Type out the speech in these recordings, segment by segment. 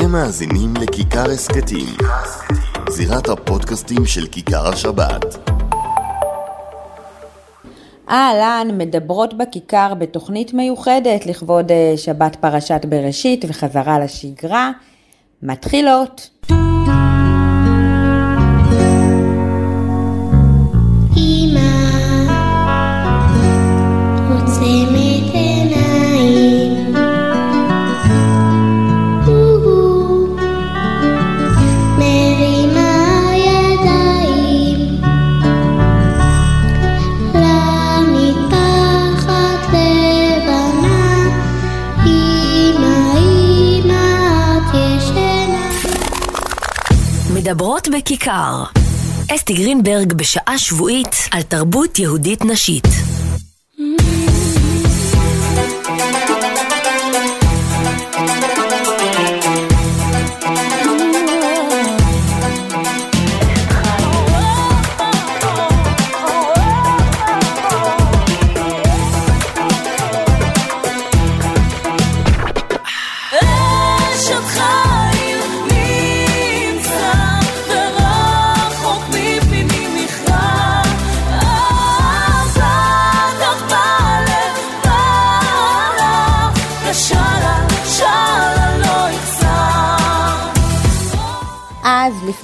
אתם מאזינים לכיכר הסכתים, זירת הפודקאסטים של כיכר השבת. אהלן, מדברות בכיכר בתוכנית מיוחדת לכבוד אה, שבת פרשת בראשית וחזרה לשגרה. מתחילות. מדברות בכיכר. אסתי גרינברג בשעה שבועית על תרבות יהודית נשית.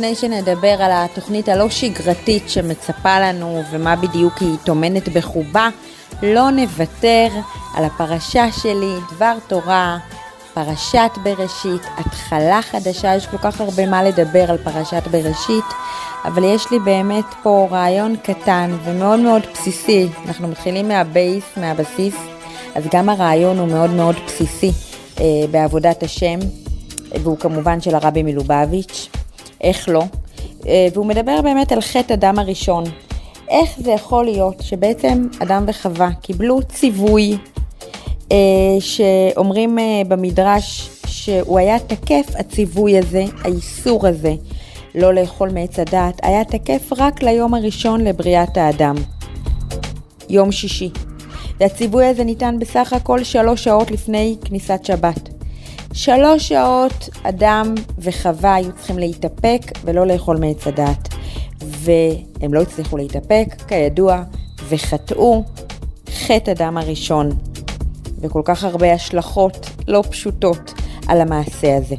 לפני שנדבר על התוכנית הלא שגרתית שמצפה לנו ומה בדיוק היא טומנת בחובה, לא נוותר על הפרשה שלי, דבר תורה, פרשת בראשית, התחלה חדשה, יש כל כך הרבה מה לדבר על פרשת בראשית, אבל יש לי באמת פה רעיון קטן ומאוד מאוד בסיסי. אנחנו מתחילים מהבייס, מהבסיס, אז גם הרעיון הוא מאוד מאוד בסיסי אה, בעבודת השם, והוא כמובן של הרבי מלובביץ'. איך לא? אה, והוא מדבר באמת על חטא אדם הראשון. איך זה יכול להיות שבעצם אדם וחווה קיבלו ציווי אה, שאומרים אה, במדרש שהוא היה תקף, הציווי הזה, האיסור הזה, לא לאכול מעץ הדעת, היה תקף רק ליום הראשון לבריאת האדם, יום שישי. והציווי הזה ניתן בסך הכל שלוש שעות לפני כניסת שבת. שלוש שעות אדם וחווה היו צריכים להתאפק ולא לאכול מעץ הדת. והם לא הצליחו להתאפק, כידוע, וחטאו חטא אדם הראשון. וכל כך הרבה השלכות לא פשוטות על המעשה הזה.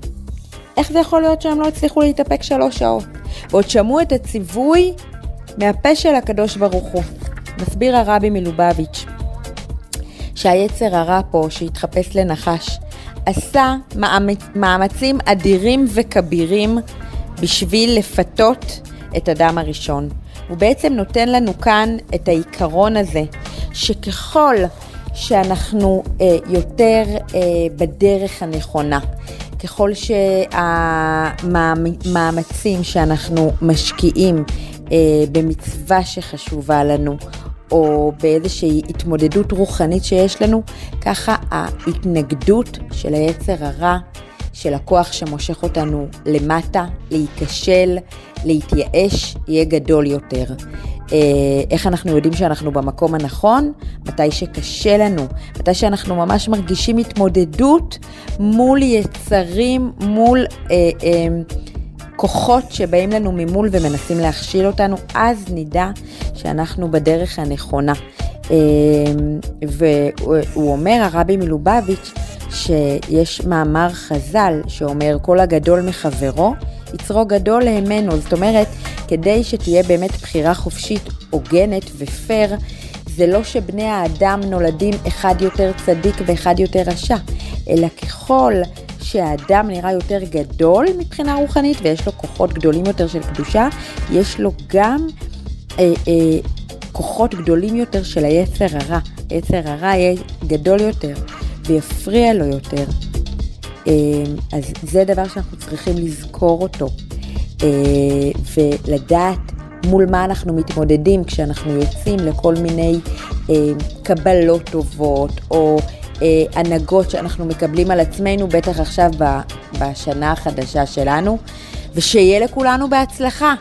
איך זה יכול להיות שהם לא הצליחו להתאפק שלוש שעות? ועוד שמעו את הציווי מהפה של הקדוש ברוך הוא. מסביר הרבי מלובביץ', שהיצר הרע פה, שהתחפש לנחש, עשה מאמצים אדירים וכבירים בשביל לפתות את אדם הראשון. הוא בעצם נותן לנו כאן את העיקרון הזה, שככל שאנחנו אה, יותר אה, בדרך הנכונה, ככל שהמאמצים שאנחנו משקיעים אה, במצווה שחשובה לנו, או באיזושהי התמודדות רוחנית שיש לנו, ככה ההתנגדות של היצר הרע, של הכוח שמושך אותנו למטה, להיכשל, להתייאש, יהיה גדול יותר. אה, איך אנחנו יודעים שאנחנו במקום הנכון? מתי שקשה לנו, מתי שאנחנו ממש מרגישים התמודדות מול יצרים, מול... אה, אה, כוחות שבאים לנו ממול ומנסים להכשיל אותנו, אז נדע שאנחנו בדרך הנכונה. אמ, והוא אומר, הרבי מלובביץ', שיש מאמר חז"ל שאומר, כל הגדול מחברו, יצרו גדול להמנו. זאת אומרת, כדי שתהיה באמת בחירה חופשית, הוגנת ופייר, זה לא שבני האדם נולדים אחד יותר צדיק ואחד יותר רשע, אלא ככל שהאדם נראה יותר גדול מבחינה רוחנית ויש לו כוחות גדולים יותר של קדושה, יש לו גם אה, אה, כוחות גדולים יותר של היצר הרע. היצר הרע יהיה גדול יותר ויפריע לו יותר. אה, אז זה דבר שאנחנו צריכים לזכור אותו אה, ולדעת מול מה אנחנו מתמודדים כשאנחנו יוצאים לכל מיני אה, קבלות טובות או הנהגות שאנחנו מקבלים על עצמנו, בטח עכשיו בשנה החדשה שלנו, ושיהיה לכולנו בהצלחה.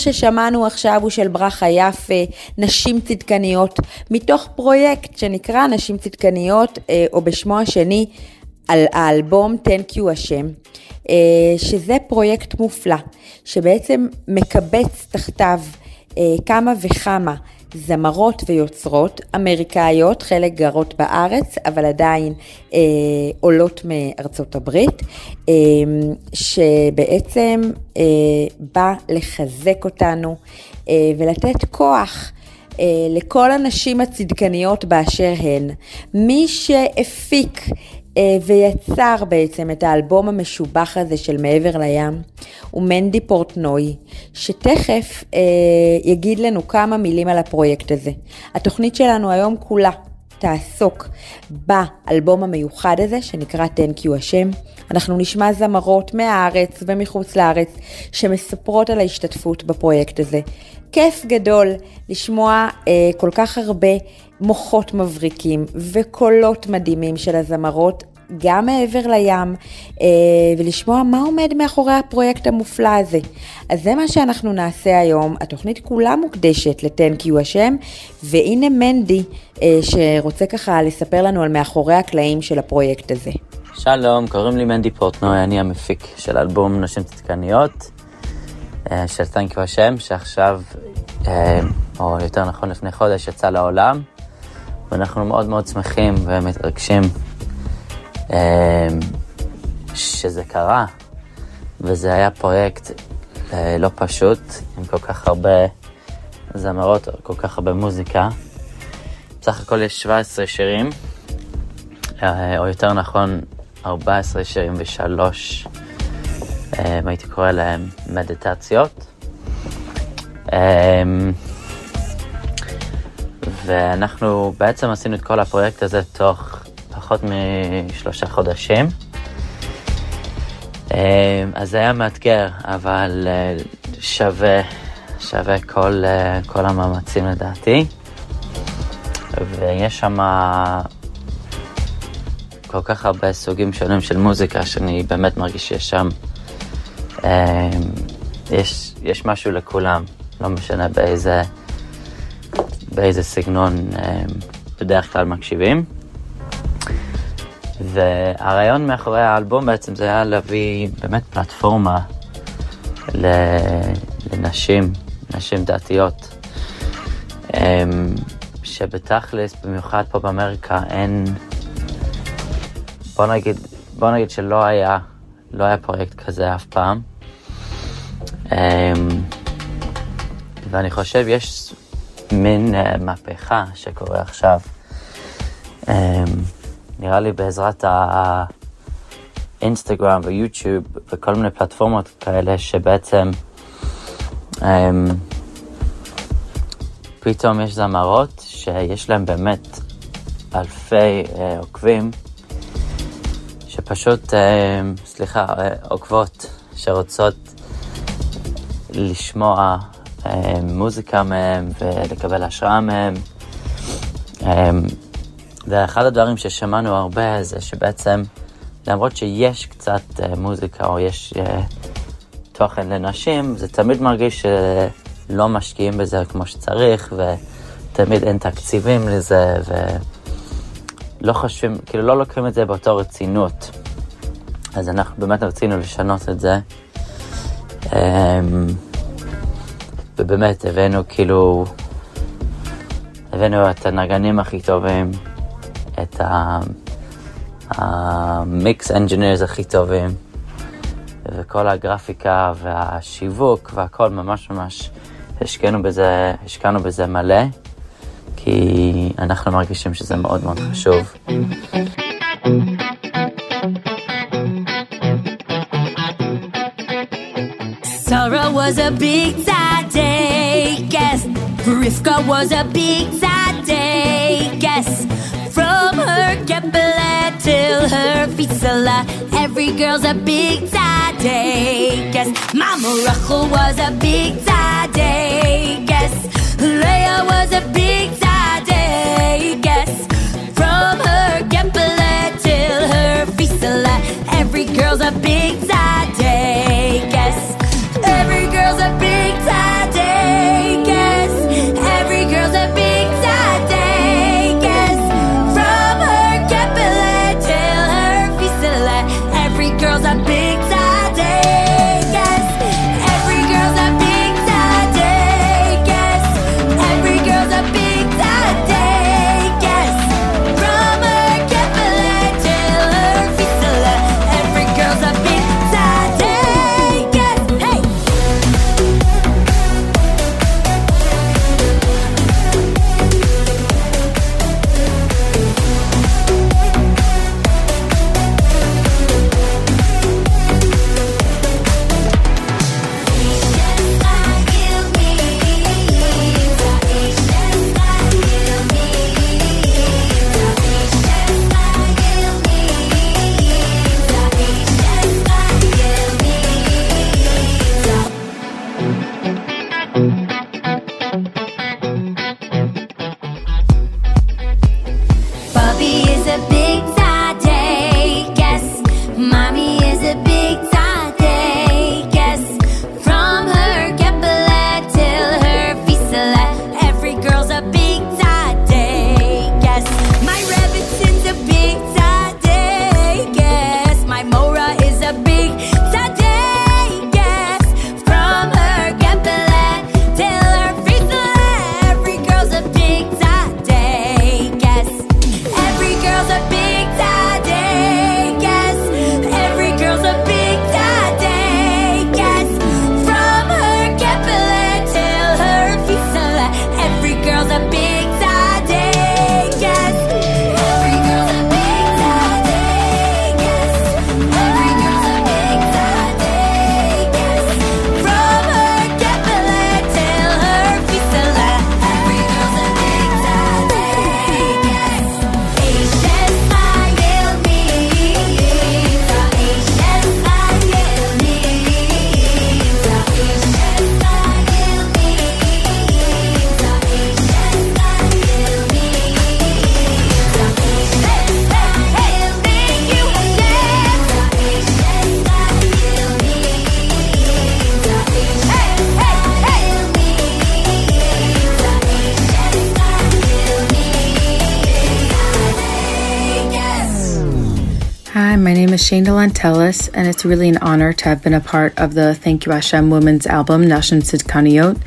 ששמענו עכשיו הוא של ברכה יפה, נשים צדקניות, מתוך פרויקט שנקרא נשים צדקניות, אה, או בשמו השני, על האלבום Thank You השם, אה, שזה פרויקט מופלא, שבעצם מקבץ תחתיו אה, כמה וכמה זמרות ויוצרות אמריקאיות, חלק גרות בארץ, אבל עדיין אה, עולות מארצות הברית, אה, שבעצם אה, בא לחזק אותנו אה, ולתת כוח. אה, לכל הנשים הצדקניות באשר הן. מי שהפיק ויצר בעצם את האלבום המשובח הזה של מעבר לים הוא מנדי פורטנוי, שתכף אה, יגיד לנו כמה מילים על הפרויקט הזה. התוכנית שלנו היום כולה תעסוק באלבום המיוחד הזה שנקרא Thank You השם. אנחנו נשמע זמרות מהארץ ומחוץ לארץ שמספרות על ההשתתפות בפרויקט הזה. כיף גדול לשמוע אה, כל כך הרבה מוחות מבריקים וקולות מדהימים של הזמרות גם מעבר לים, אה, ולשמוע מה עומד מאחורי הפרויקט המופלא הזה. אז זה מה שאנחנו נעשה היום, התוכנית כולה מוקדשת ל-Thank You השם, והנה מנדי אה, שרוצה ככה לספר לנו על מאחורי הקלעים של הפרויקט הזה. שלום, קוראים לי מנדי פורטנוי, אני המפיק של אלבום נשים צדקניות אה, של You השם, שעכשיו, או יותר נכון לפני חודש, יצא לעולם, ואנחנו מאוד מאוד שמחים ומתרגשים שזה קרה, וזה היה פרויקט אה, לא פשוט, עם כל כך הרבה זמרות, כל כך הרבה מוזיקה. בסך הכל יש 17 שירים, אה, או יותר נכון 14 שירים ושלוש, אה, הייתי קורא להם מדיטציות. אה, ואנחנו בעצם עשינו את כל הפרויקט הזה תוך פחות משלושה חודשים. אה, אז זה היה מאתגר, אבל אה, שווה, שווה כל, אה, כל המאמצים לדעתי. ויש שם כל כך הרבה סוגים שונים של מוזיקה, שאני באמת מרגיש שיש שם, אה, יש יש משהו לכולם, לא משנה באיזה, באיזה סגנון אה, בדרך כלל מקשיבים. והרעיון מאחורי האלבום בעצם זה היה להביא באמת פלטפורמה לנשים, נשים דתיות, אמ, שבתכלס, במיוחד פה באמריקה, אין... בוא נגיד, בוא נגיד שלא היה, לא היה פרויקט כזה אף פעם. אמ, ואני חושב יש מין uh, מהפכה שקורה עכשיו. נראה לי בעזרת האינסטגרם ויוטיוב וכל מיני פלטפורמות כאלה שבעצם um, פתאום יש זמרות שיש להם באמת אלפי uh, עוקבים שפשוט, uh, סליחה, uh, עוקבות שרוצות לשמוע uh, מוזיקה מהם ולקבל השראה מהם. Um, ואחד הדברים ששמענו הרבה זה שבעצם למרות שיש קצת uh, מוזיקה או יש uh, תוכן לנשים, זה תמיד מרגיש שלא משקיעים בזה כמו שצריך ותמיד אין תקציבים לזה ולא חושבים, כאילו לא לוקחים את זה באותו רצינות. אז אנחנו באמת רצינו לשנות את זה. Um, ובאמת הבאנו כאילו, הבאנו את הנגנים הכי טובים, את ה mix engineers הכי טובים, וכל הגרפיקה והשיווק והכל ממש ממש השקענו בזה, השקענו בזה מלא, כי אנחנו מרגישים שזה מאוד מאוד חשוב. Sarah was a big day, guess. Rivka was a big day, guess. Her Kepler till her Fisala, every girl's a big day, guess. Mama Rachel was a big day, guess. Leah was a big day, guess. From her Kepler till her Fisala, every girl's a big day, Delantelis, and it's really an honor to have been a part of the Thank You Hashem Women's album, Nashim Sidkaniot.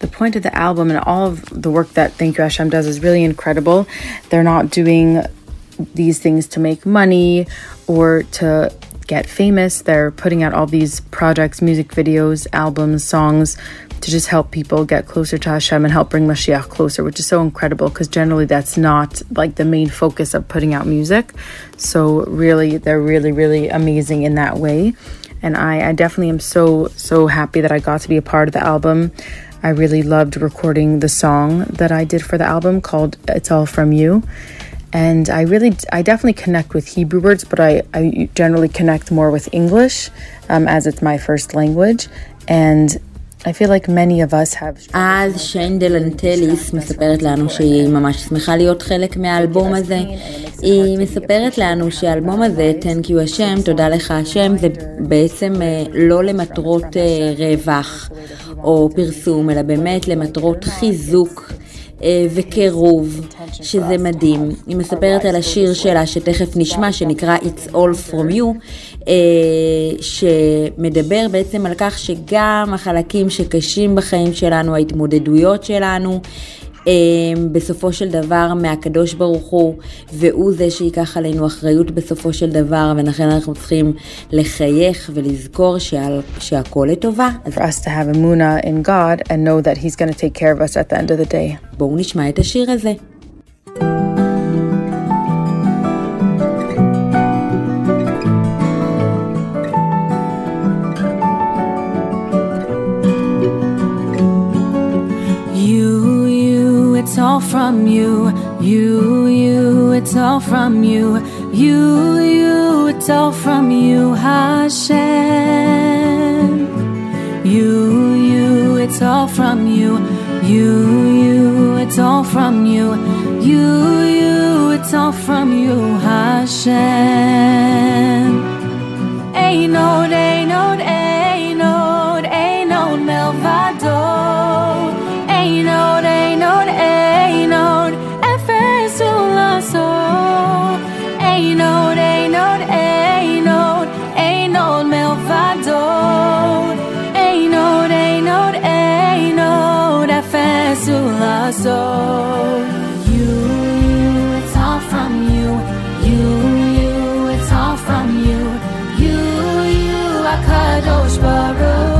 The point of the album and all of the work that Thank You Hashem does is really incredible. They're not doing these things to make money or to get famous. They're putting out all these projects, music videos, albums, songs to just help people get closer to Hashem and help bring Mashiach closer, which is so incredible because generally that's not like the main focus of putting out music. So, really, they're really, really amazing in that way. And I, I definitely am so, so happy that I got to be a part of the album. I really loved recording the song that I did for the album called It's All From You. And I really, I definitely connect with Hebrew words, but I, I generally connect more with English um, as it's my first language. And אז שיין דלנטליס מספרת לנו שהיא ממש שמחה להיות חלק מהאלבום הזה. היא מספרת לנו שהאלבום הזה, Thank you השם, תודה לך השם, זה בעצם לא למטרות רווח או פרסום, אלא באמת למטרות חיזוק. וקירוב, שזה מדהים. היא מספרת על השיר שלה שתכף נשמע, שנקרא It's All From You, שמדבר בעצם על כך שגם החלקים שקשים בחיים שלנו, ההתמודדויות שלנו, בסופו של דבר מהקדוש ברוך הוא, והוא זה שייקח עלינו אחריות בסופו של דבר, ולכן אנחנו צריכים לחייך ולזכור שעל, שהכל לטובה. For us to have אמונה in God and know that He's going to take care of us at the end of the day. בואו נשמע את השיר הזה. From you. You, you, it's all from you. You, you, it's all from you, Hashem. You, you, it's all from you. You, you, it's all from you. You, you, it's all from you, Hashem. Ain't no, ain't no, efes ulaso. You, you, it's all from you. You, you, it's all from you. You, you, I Akadosh Baruch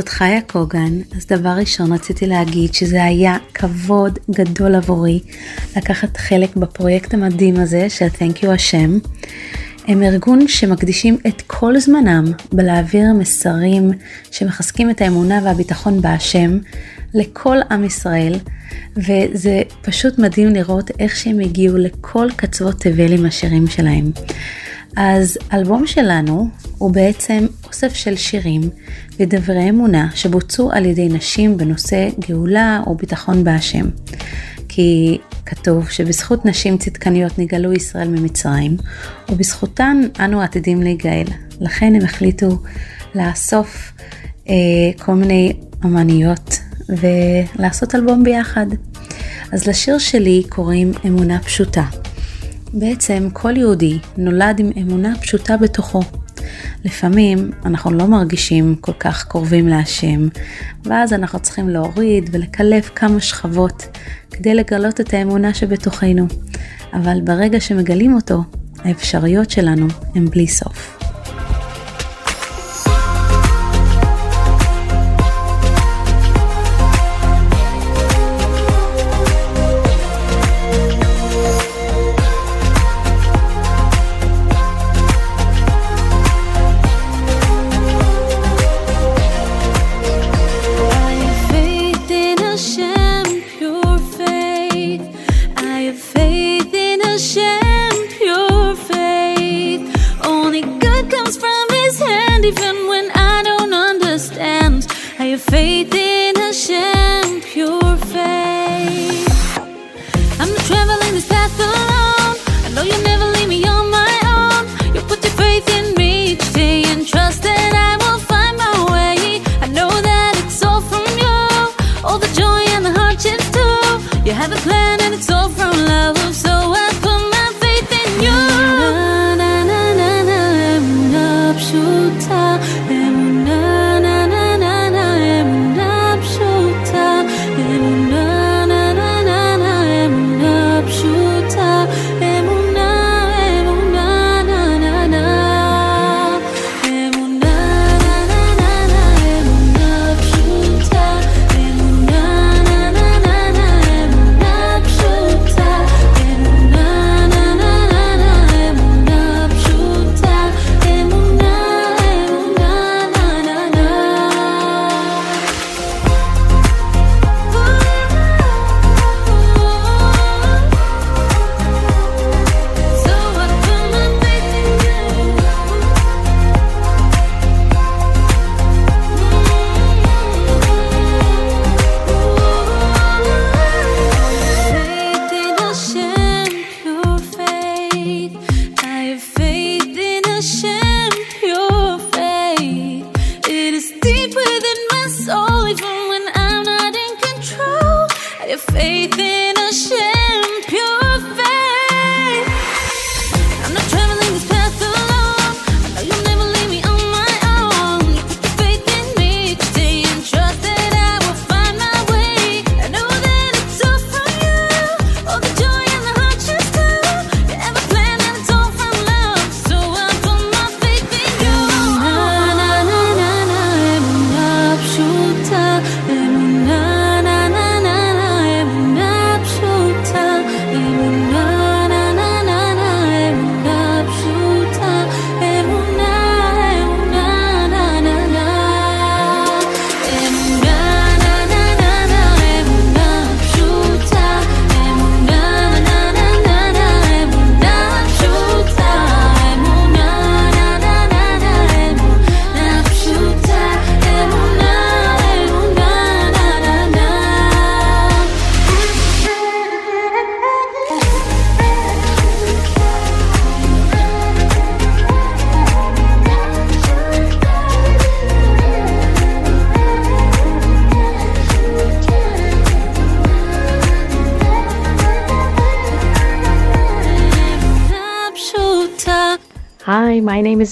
זאת חיה קוגן. אז דבר ראשון רציתי להגיד שזה היה כבוד גדול עבורי לקחת חלק בפרויקט המדהים הזה של Thank you השם. הם ארגון שמקדישים את כל זמנם בלהעביר מסרים שמחזקים את האמונה והביטחון בהשם לכל עם ישראל, וזה פשוט מדהים לראות איך שהם הגיעו לכל קצוות תבל עם השירים שלהם. אז אלבום שלנו הוא בעצם אוסף של שירים ודברי אמונה שבוצעו על ידי נשים בנושא גאולה או ביטחון בהשם. כי כתוב שבזכות נשים צדקניות נגאלו ישראל ממצרים, ובזכותן אנו עתידים להיגאל. לכן הם החליטו לאסוף אה, כל מיני אמניות ולעשות אלבום ביחד. אז לשיר שלי קוראים אמונה פשוטה. בעצם כל יהודי נולד עם אמונה פשוטה בתוכו. לפעמים אנחנו לא מרגישים כל כך קרובים להשם, ואז אנחנו צריכים להוריד ולקלף כמה שכבות כדי לגלות את האמונה שבתוכנו. אבל ברגע שמגלים אותו, האפשרויות שלנו הן בלי סוף.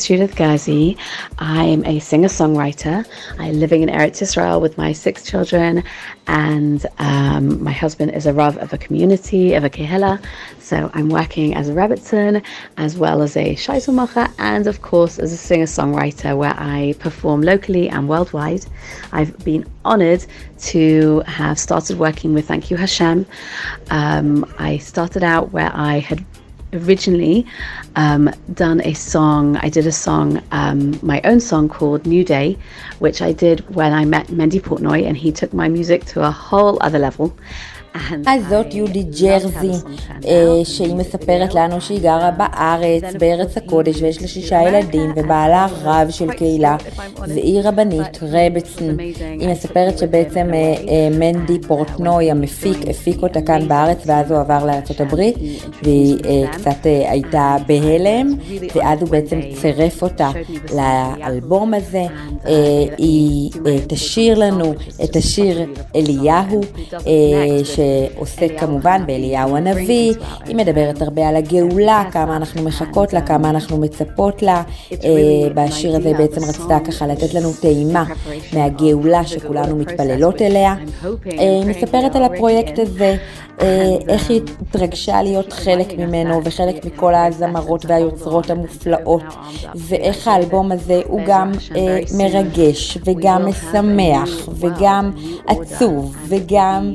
Judith Ghazi. I'm a singer songwriter. I'm living in Eretz Israel with my six children, and um, my husband is a Rav of a community, of a Kehela. So I'm working as a Rebbitzin, as well as a Shaisumacher, and of course as a singer songwriter where I perform locally and worldwide. I've been honored to have started working with Thank You Hashem. Um, I started out where I had originally um, done a song. I did a song, um, my own song called New Day, which I did when I met Mendy Portnoy, and he took my music to a whole other level. אז זאת יהודי ג'רזי, אה, שהיא מספרת לנו שהיא גרה בארץ, בארץ הקודש, ויש לה שישה ילדים, ובעלה רב של קהילה, והיא רבנית, רבצן. היא מספרת שבעצם אה, אה, מנדי פורטנוי, המפיק, הפיק אותה כאן בארץ, ואז הוא עבר לארה"ב, והיא קצת הייתה בהלם, ואז הוא בעצם צירף אותה לאלבום הזה. היא תשאיר לנו את השיר אליהו. שעוסק כמובן באליהו הנביא, היא מדברת הרבה על הגאולה, כמה אנחנו מחכות לה, כמה אנחנו מצפות לה. אה, בשיר הזה בעצם רצתה ככה לתת לנו טעימה מהגאולה שכולנו מתפללות אליה. אה, היא מספרת על הפרויקט הזה, אה, איך היא התרגשה להיות חלק ממנו וחלק מכל הזמרות והיוצרות המופלאות, ואיך האלבום הזה הוא גם מרגש וגם משמח וגם עצוב וגם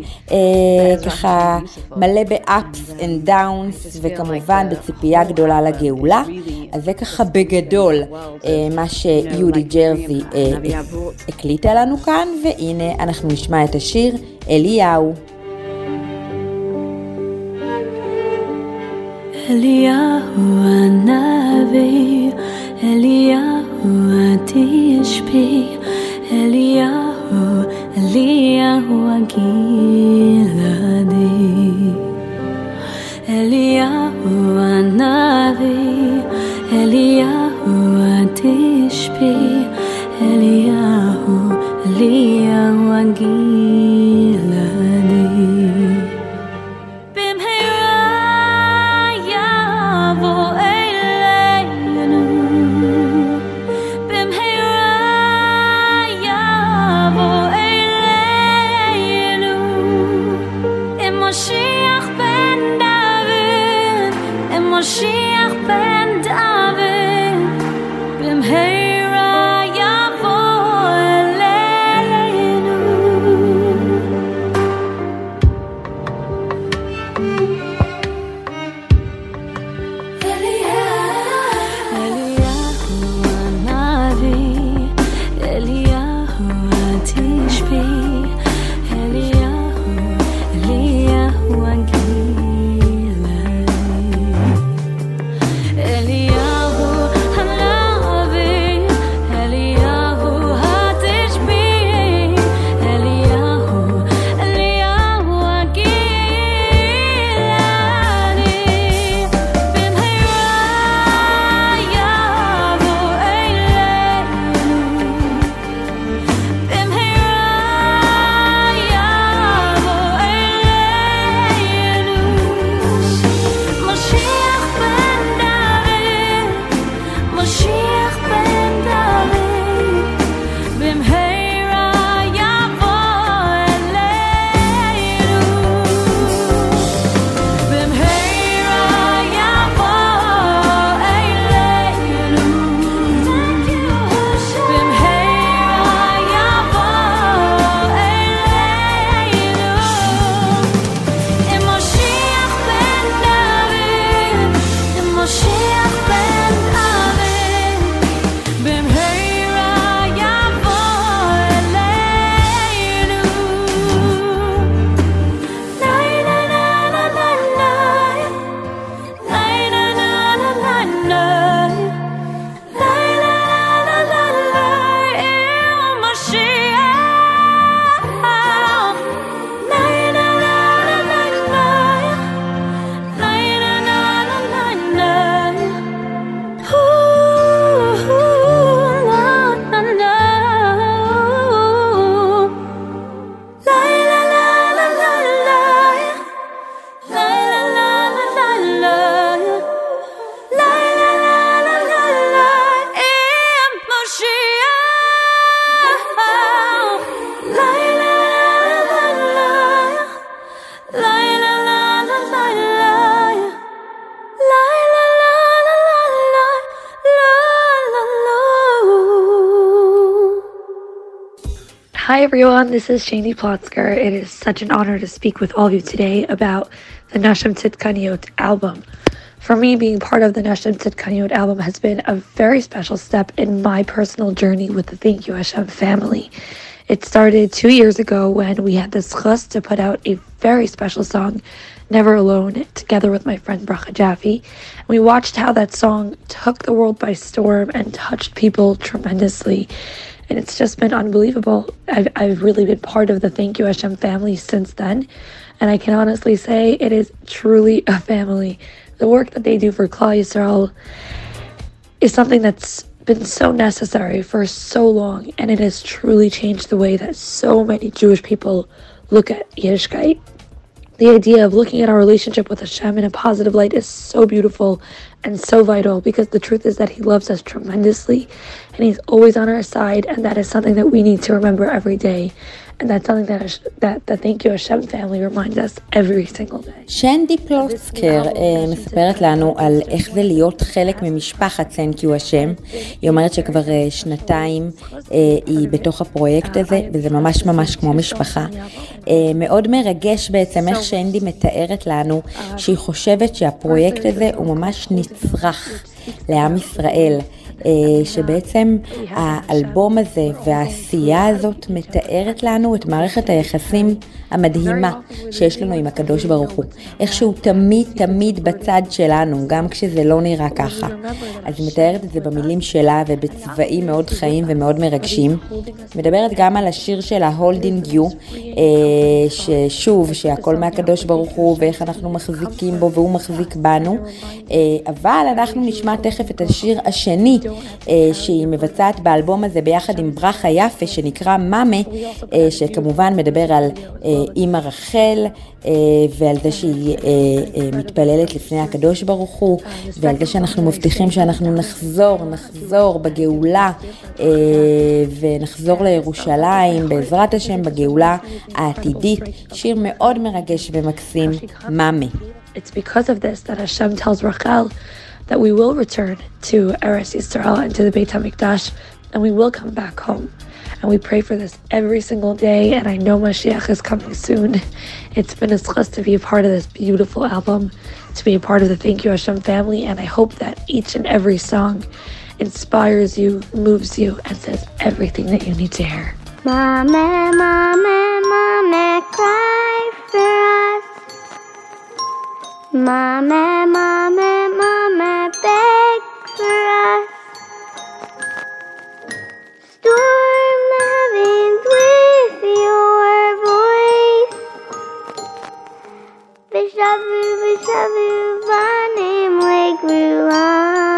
ככה מלא ב-ups and downs, וכמובן בציפייה גדולה לגאולה. אז זה ככה בגדול אה, מה שיהודי ג'רזי אה, הקליטה לנו כאן, והנה אנחנו נשמע את השיר אליהו. אליהו הנביא, אליהו התשבי, אליהו אליהו הגלעדי, אליהו הנביא, אליהו התשבי, אליהו, אליהו הגלעדי. Hi everyone, this is Shani Plotzker. It is such an honor to speak with all of you today about the Nashim Tzidkaniot album. For me, being part of the Nashim Tzidkaniot album has been a very special step in my personal journey with the Thank You Hashem family. It started two years ago when we had the chus to put out a very special song, Never Alone, together with my friend Bracha Jaffe. We watched how that song took the world by storm and touched people tremendously and it's just been unbelievable. I've, I've really been part of the Thank You Hashem family since then, and I can honestly say it is truly a family. The work that they do for Klal Yisrael is something that's been so necessary for so long, and it has truly changed the way that so many Jewish people look at Yiddishkeit. The idea of looking at our relationship with Hashem in a positive light is so beautiful and so vital because the truth is that He loves us tremendously and He's always on our side, and that is something that we need to remember every day. And that's something that, that the Thank You Hashem family reminds us every single day. שנדי פלוצקר uh, מספרת לנו על איך זה להיות חלק ממשפחת Thank You השם. היא אומרת שכבר uh, שנתיים uh, היא בתוך הפרויקט הזה, וזה ממש ממש כמו משפחה. מאוד מרגש בעצם איך שנדי מתארת לנו שהיא חושבת שהפרויקט הזה הוא ממש נצרך לעם ישראל. אה, שבעצם האלבום הזה והעשייה הזאת מתארת לנו את מערכת היחסים המדהימה שיש לנו עם הקדוש ברוך הוא. איך שהוא תמיד תמיד בצד שלנו, גם כשזה לא נראה ככה. אז היא מתארת את זה במילים שלה ובצבעים מאוד חיים ומאוד מרגשים. מדברת גם על השיר שלה, Holding You, אה, ששוב, שהכל מהקדוש ברוך הוא ואיך אנחנו מחזיקים בו והוא מחזיק בנו. אה, אבל אנחנו נשמע תכף את השיר השני אה, שהיא מבצעת באלבום הזה ביחד עם ברכה יפה שנקרא מאמה, שכמובן מדבר על אימא רחל ועל זה שהיא מתפללת לפני הקדוש ברוך הוא ועל זה שאנחנו מבטיחים שאנחנו נחזור, נחזור בגאולה ונחזור לירושלים בעזרת השם בגאולה העתידית. שיר מאוד מרגש ומקסים, מאמה. It's because of this that Hashem tells Rachel that we will return to Eretz Yisrael and to the Beit HaMikdash, and we will come back home. And we pray for this every single day, and I know Mashiach is coming soon. It's been a chus to be a part of this beautiful album, to be a part of the Thank You Hashem family, and I hope that each and every song inspires you, moves you, and says everything that you need to hear. Mama, mama, mama, cry for us. Mama, mama, mama, beg for us. Storm Shabu shabu, my name like Ruan.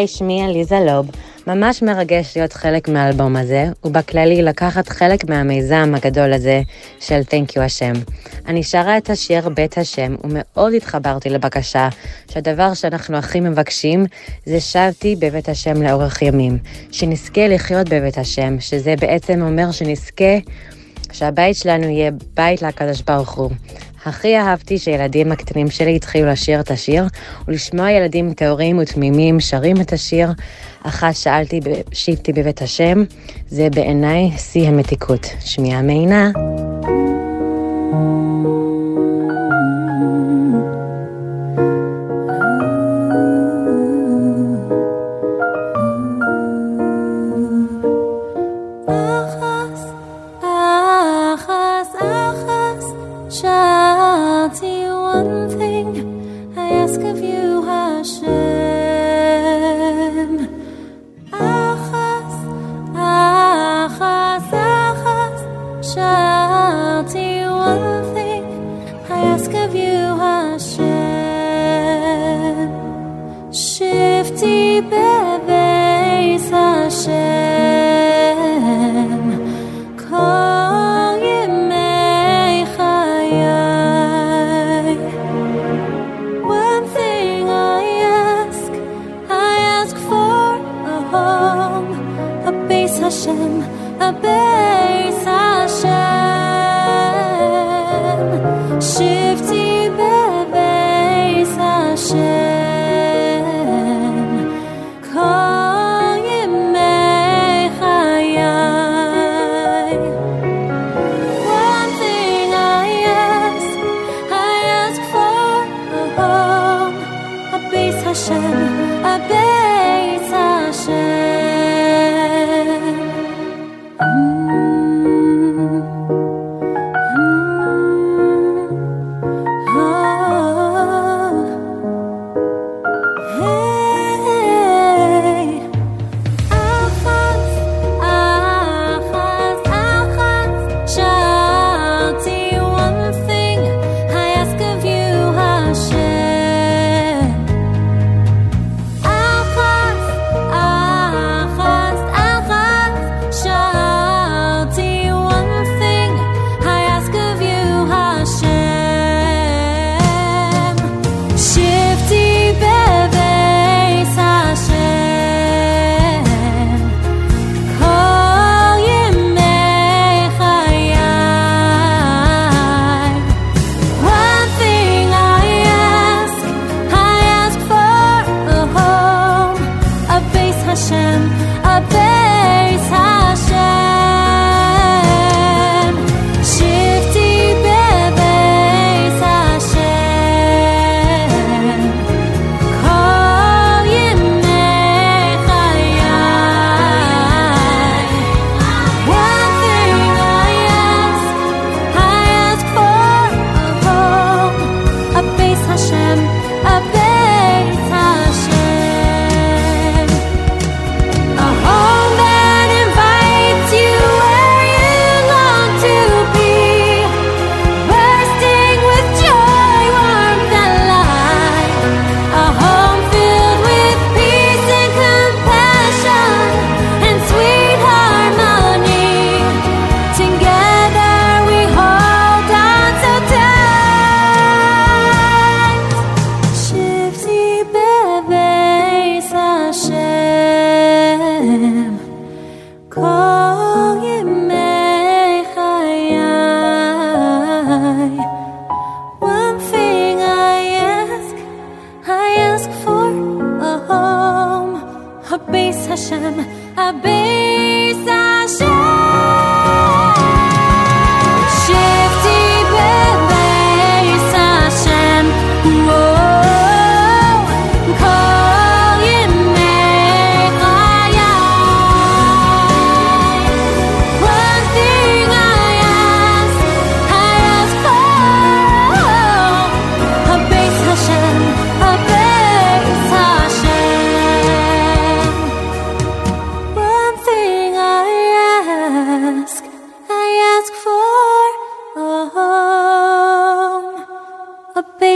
היי, שמי עליזה לוב. ממש מרגש להיות חלק מהאלבום הזה, ובכללי לקחת חלק מהמיזם הגדול הזה של Thank you השם. אני שרה את השיר בית השם, ומאוד התחברתי לבקשה שהדבר שאנחנו הכי מבקשים זה שבתי בבית השם לאורך ימים. שנזכה לחיות בבית השם, שזה בעצם אומר שנזכה שהבית שלנו יהיה בית לקדוש ברוך הוא. הכי אהבתי שהילדים הקטנים שלי התחילו לשיר את השיר, ולשמוע ילדים טהורים ותמימים שרים את השיר. אחת שאלתי בשבתי בבית השם, זה בעיניי שיא המתיקות. שמיעה מעינה.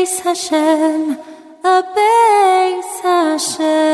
Abeis Hashem, a Abeis Hashem.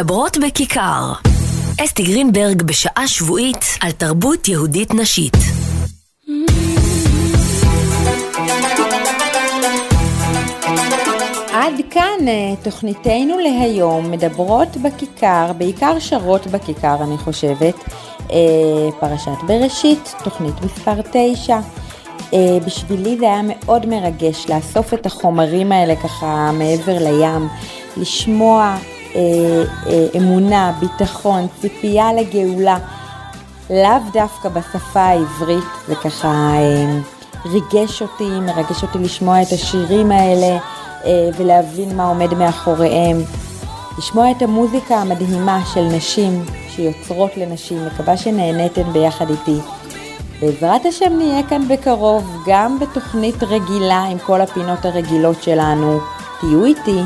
מדברות בכיכר. אסתי גרינברג בשעה שבועית על תרבות יהודית נשית. עד כאן אה, תוכניתנו להיום, מדברות בכיכר, בעיקר שרות בכיכר אני חושבת, אה, פרשת בראשית, תוכנית מספר 9. אה, בשבילי זה היה מאוד מרגש לאסוף את החומרים האלה ככה מעבר לים, לשמוע אמונה, ביטחון, ציפייה לגאולה, לאו דווקא בשפה העברית, זה ככה אה, ריגש אותי, מרגש אותי לשמוע את השירים האלה אה, ולהבין מה עומד מאחוריהם. לשמוע את המוזיקה המדהימה של נשים שיוצרות לנשים, מקווה שנהניתן ביחד איתי. בעזרת השם נהיה כאן בקרוב, גם בתוכנית רגילה עם כל הפינות הרגילות שלנו. תהיו איתי.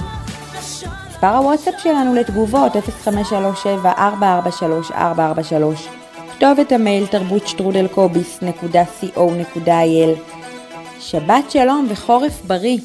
מספר הוואטסאפ שלנו לתגובות 0537-443-443 כתובת המייל תרבות שטרודל קוביס.co.il שבת שלום וחורף בריא.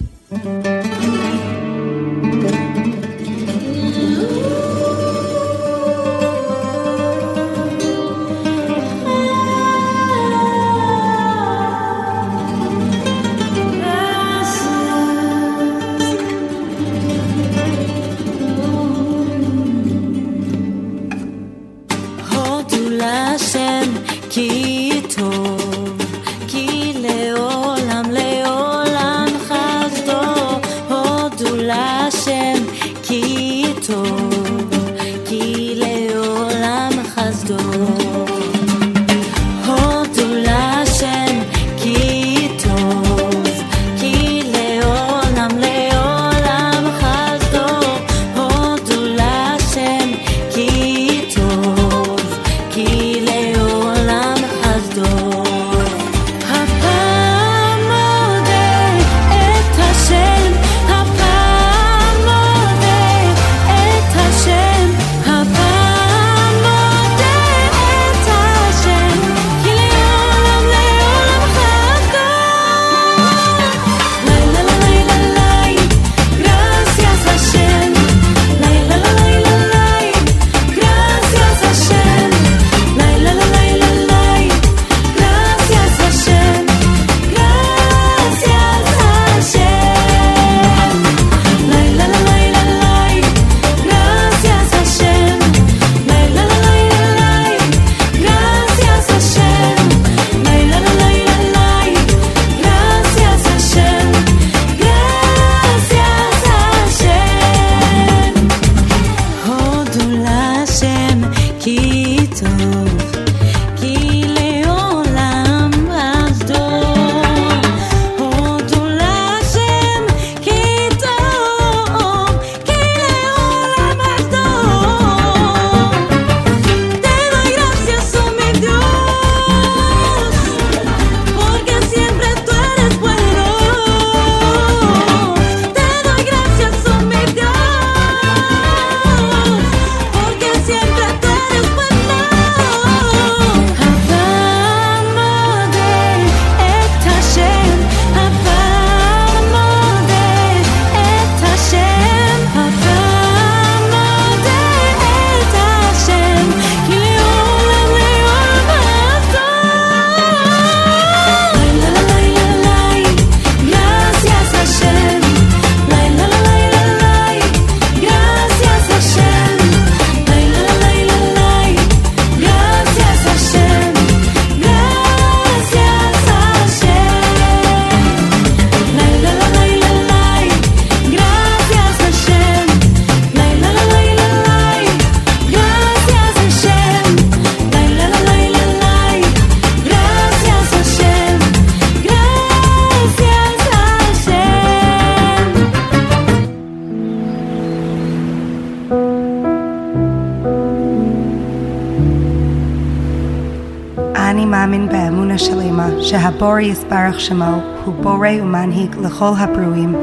מאמין באמונה של אמא שהבורא יסברך שמו הוא בורא ומנהיג לכל הברואים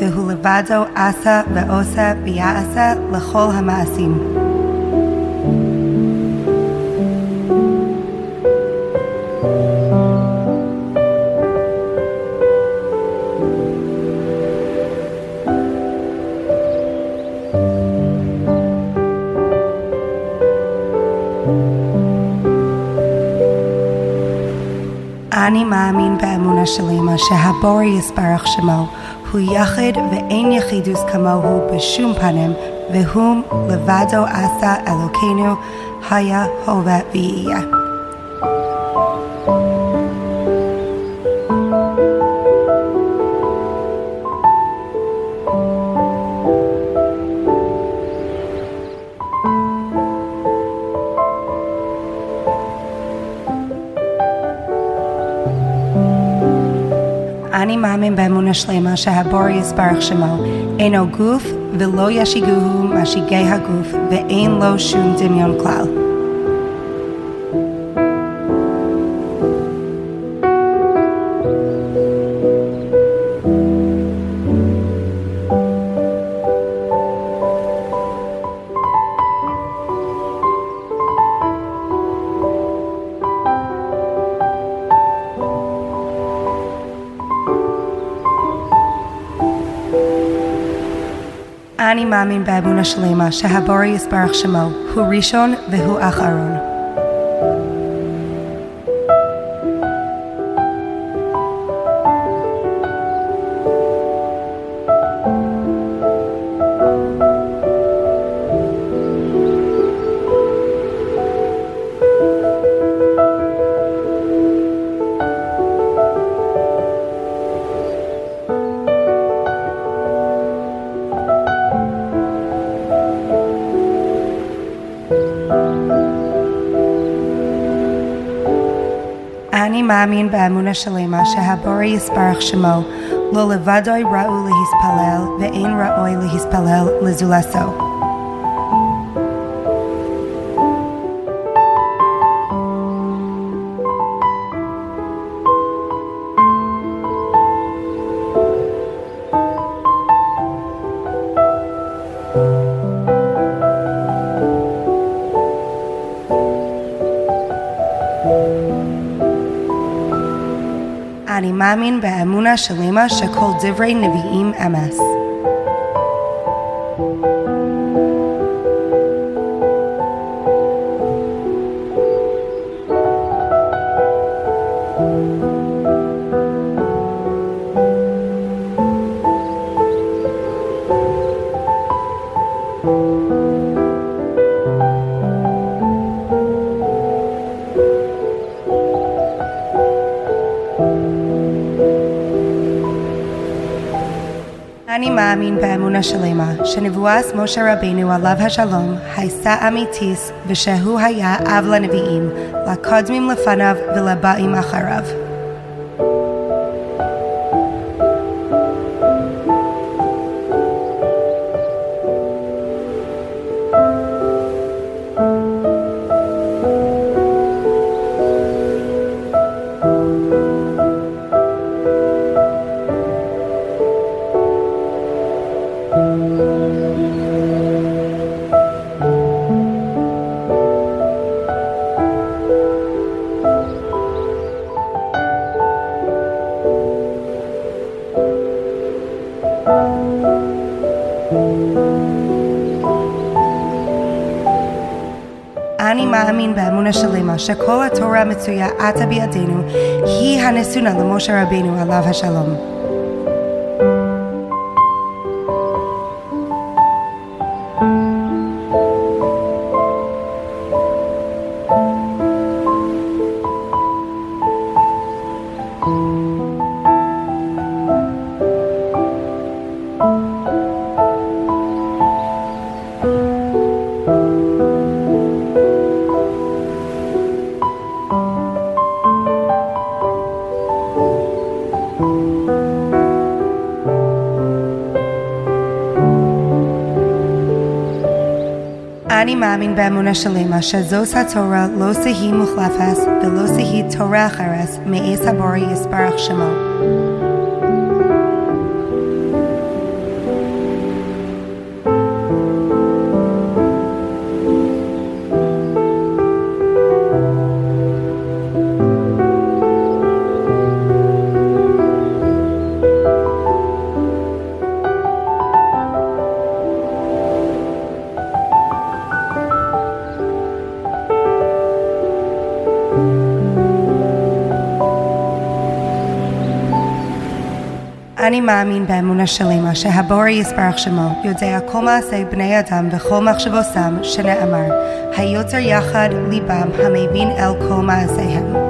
והוא לבדו עשה ועושה ויעשה לכל המעשים. אני מאמין באמונה של אמא שהבור יסברך שמו, הוא יחד ואין יחידוס כמוהו בשום פנים, והוא לבדו עשה אלוקינו, היה, הווה ויהיה. מאמין באמונה שלמה שהבור יסברך שמו, אינו גוף ולא ישיגוהו משיגי הגוף ואין לו שום דמיון כלל. Amin Babuna Shalema, Shahabori Isbarach Shemo, Hu Rishon, Vihu Acharon. מאמין באמונה שלמה שהבורא יספרך שמו, לא לבדוי ראוי להספלל ואין ראוי להספלל לזולתו. מאמין באמונה שלמה שכל דברי נביאים אמס. מאמין באמונה שלמה, שנבואת משה רבינו עליו השלום הייתה אמיתית ושהוא היה אב לנביאים, לקודמים לפניו ולבאים אחריו. אני מאמין באמונה שלמה שכל התורה מצויה עתה בידינו היא הנתונה למשה רבינו עליו השלום. מאמין באמונה שלמה שזאת התורה לא שהיא מוחלפת ולא שהיא תורה אחרת מעץ הבורא יסברך שמו. מאמין באמונה שלמה שהבורא יסברך שמו יודע כל מעשי בני אדם וכל מחשבותם שנאמר היוצר יחד ליבם המבין אל כל מעשיהם.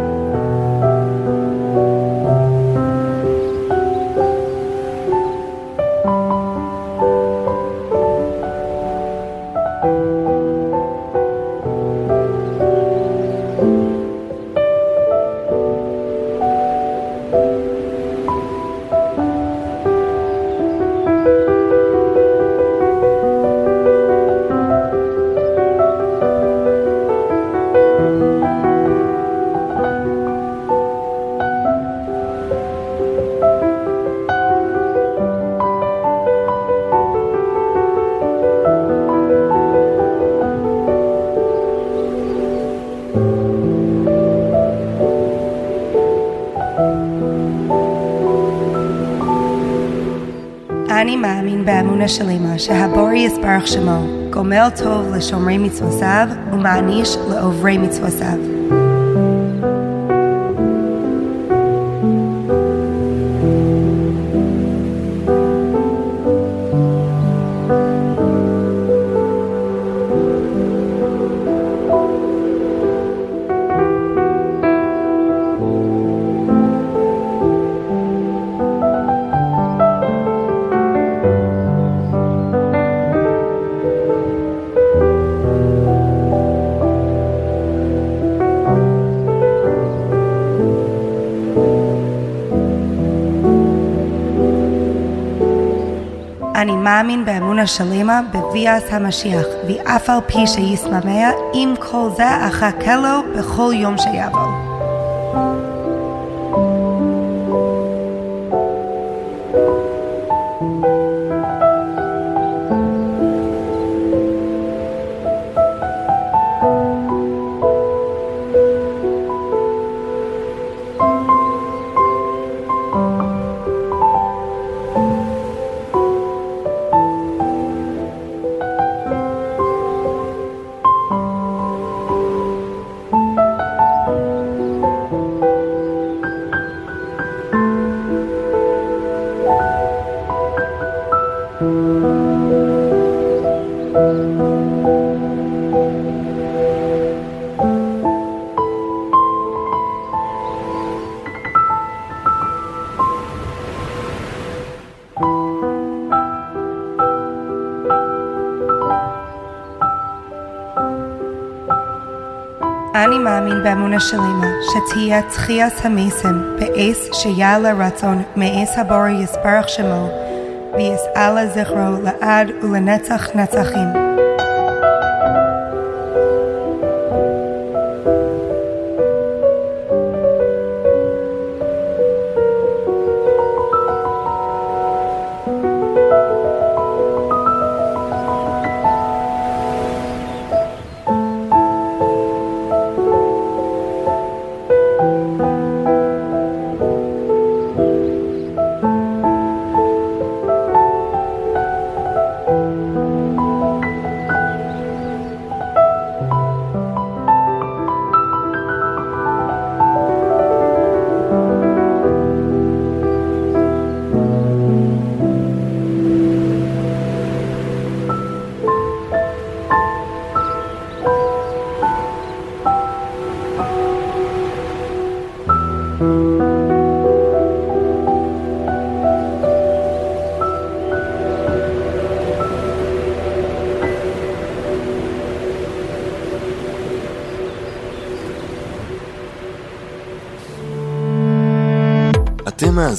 שלמה שהבורא יסברך שמו, גומל טוב לשומרי מצוותיו ומעניש לעוברי מצוותיו. מאמין באמונה שלמה בביאת המשיח, ואף על פי שישמח, עם כל זה אחכה לו בכל יום שיבוא. מאמין באמונה שלמה שתהיה תחיית המסים באס שיהיה לרצון מאס הבורא יסברך שמו ויסעלה זכרו לעד ולנצח נצחים.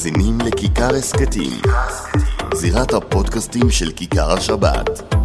מאזינים לכיכר הסכתים, זירת הפודקאסטים של כיכר השבת.